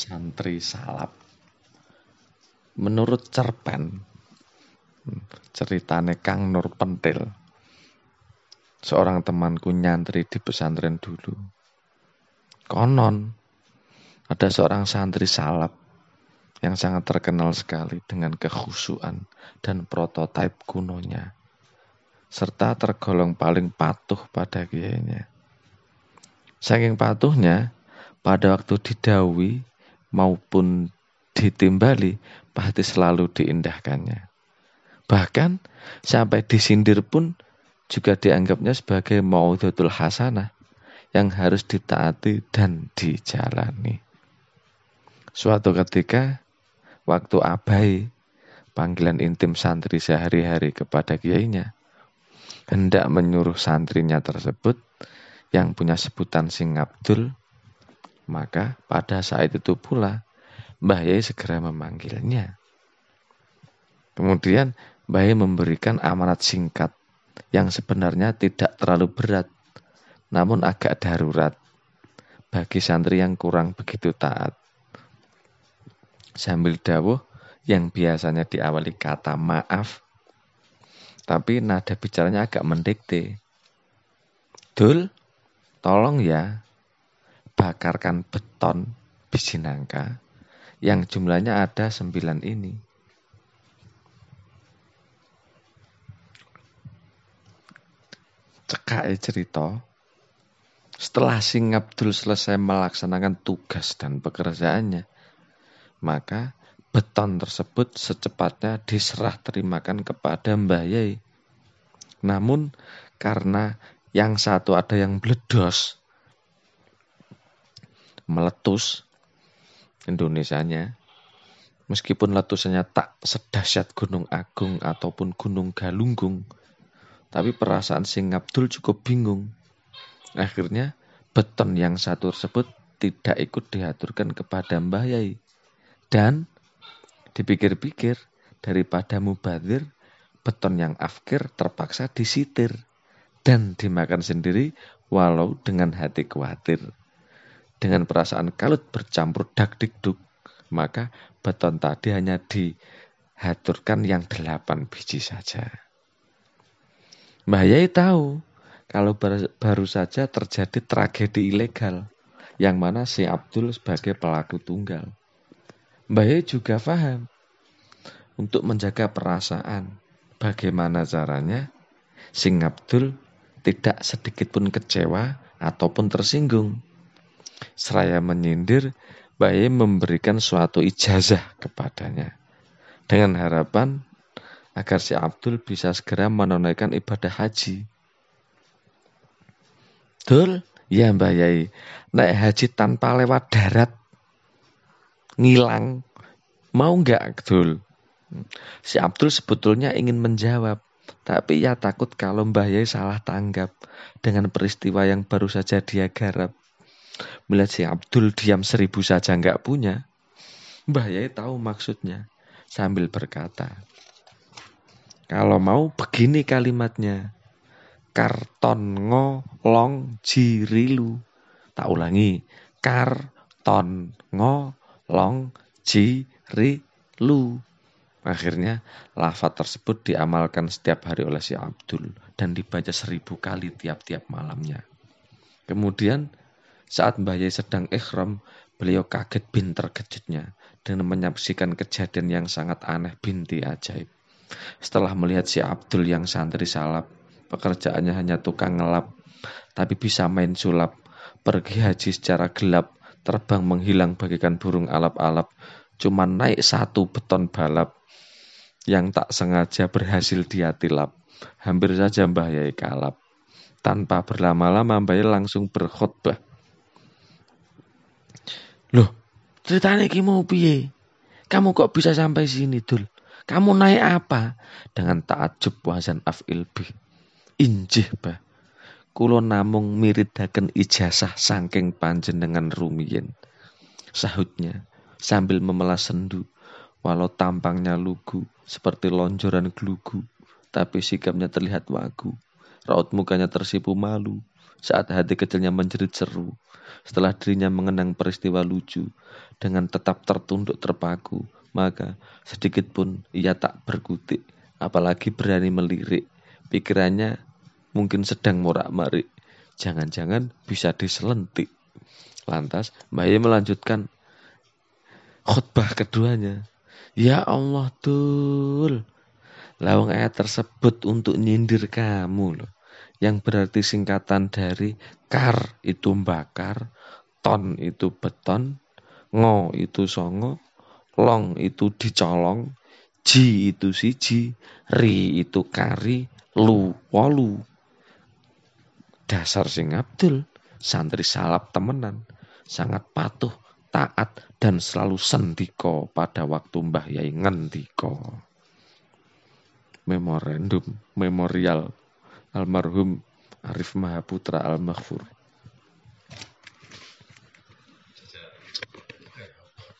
santri salap. Menurut cerpen, ceritane Kang Nur Pentil, seorang temanku nyantri di pesantren dulu. Konon, ada seorang santri salap yang sangat terkenal sekali dengan kekhusuan dan prototipe kunonya, serta tergolong paling patuh pada kiainya. Saking patuhnya, pada waktu didawi maupun ditimbali, pasti selalu diindahkannya. Bahkan sampai disindir pun juga dianggapnya sebagai maudhatul hasanah yang harus ditaati dan dijalani. Suatu ketika, waktu abai, panggilan intim santri sehari-hari kepada kiainya, hendak menyuruh santrinya tersebut yang punya sebutan Sing Abdul maka pada saat itu pula Mbah Yai segera memanggilnya. Kemudian Mbah Yai memberikan amanat singkat yang sebenarnya tidak terlalu berat, namun agak darurat bagi santri yang kurang begitu taat. Sambil dawuh yang biasanya diawali kata maaf, tapi nada bicaranya agak mendekte. Dul, tolong ya, bakarkan beton biji nangka yang jumlahnya ada sembilan ini. Cekai cerita, setelah Sing Abdul selesai melaksanakan tugas dan pekerjaannya, maka beton tersebut secepatnya diserah terimakan kepada Mbah Yai. Namun karena yang satu ada yang bledos, meletus Indonesianya. Meskipun letusannya tak sedahsyat Gunung Agung ataupun Gunung Galunggung, tapi perasaan Sing Abdul cukup bingung. Akhirnya beton yang satu tersebut tidak ikut diaturkan kepada Mbah Yai. Dan dipikir-pikir daripada mubadir, beton yang afkir terpaksa disitir dan dimakan sendiri walau dengan hati khawatir dengan perasaan kalut bercampur dak dikduk, maka beton tadi hanya dihaturkan yang delapan biji saja. Mbah Yai tahu kalau baru saja terjadi tragedi ilegal yang mana si Abdul sebagai pelaku tunggal. Mbah Yai juga paham untuk menjaga perasaan bagaimana caranya Sing Abdul tidak sedikit pun kecewa ataupun tersinggung Seraya menyindir, Bayi memberikan suatu ijazah kepadanya. Dengan harapan agar si Abdul bisa segera menunaikan ibadah haji. Dul, ya Mbak Yai, naik haji tanpa lewat darat, ngilang, mau nggak Dul? Si Abdul sebetulnya ingin menjawab, tapi ia takut kalau Mbah Yai salah tanggap dengan peristiwa yang baru saja dia garap. Melihat si Abdul diam seribu saja nggak punya, Mbah Yai tahu maksudnya sambil berkata, kalau mau begini kalimatnya, karton ngolong jirilu. Tak ulangi, karton ngolong jirilu. Akhirnya lafaz tersebut diamalkan setiap hari oleh si Abdul dan dibaca seribu kali tiap-tiap malamnya. Kemudian saat Mbah Yai sedang ikhram, beliau kaget bin terkejutnya dengan menyaksikan kejadian yang sangat aneh binti ajaib. Setelah melihat si Abdul yang santri salap, pekerjaannya hanya tukang ngelap, tapi bisa main sulap, pergi haji secara gelap, terbang menghilang bagikan burung alap-alap, cuma naik satu beton balap yang tak sengaja berhasil dia tilap. Hampir saja Mbah Yai kalap. Tanpa berlama-lama Mbah Yai langsung berkhutbah Loh, ceritanya iki mau piye? Kamu kok bisa sampai sini, Dul? Kamu naik apa? Dengan takjub wazan af'il bi. Injih, Bah. Kulo namung miridaken ijazah saking panjenengan rumiyin. Sahutnya sambil memelas sendu. Walau tampangnya lugu seperti lonjoran gelugu. Tapi sikapnya terlihat wagu. Raut mukanya tersipu malu. Saat hati kecilnya menjerit seru. Setelah dirinya mengenang peristiwa lucu, dengan tetap tertunduk terpaku, maka sedikit pun ia tak berkutik, apalagi berani melirik. Pikirannya mungkin sedang morak-marik. Jangan-jangan bisa diselentik. Lantas Mbak melanjutkan khutbah keduanya. Ya Allah tul. Lawang ayat tersebut untuk nyindir kamu loh. Yang berarti singkatan dari kar itu bakar, ton itu beton, ngo itu songo, long itu dicolong, ji itu siji, ri itu kari, lu walu. Dasar sing Abdul, santri salap temenan, sangat patuh, taat, dan selalu sendiko pada waktu Mbah Yai ngendiko. Memorandum, memorial, almarhum Arif Mahaputra Al-Maghfur.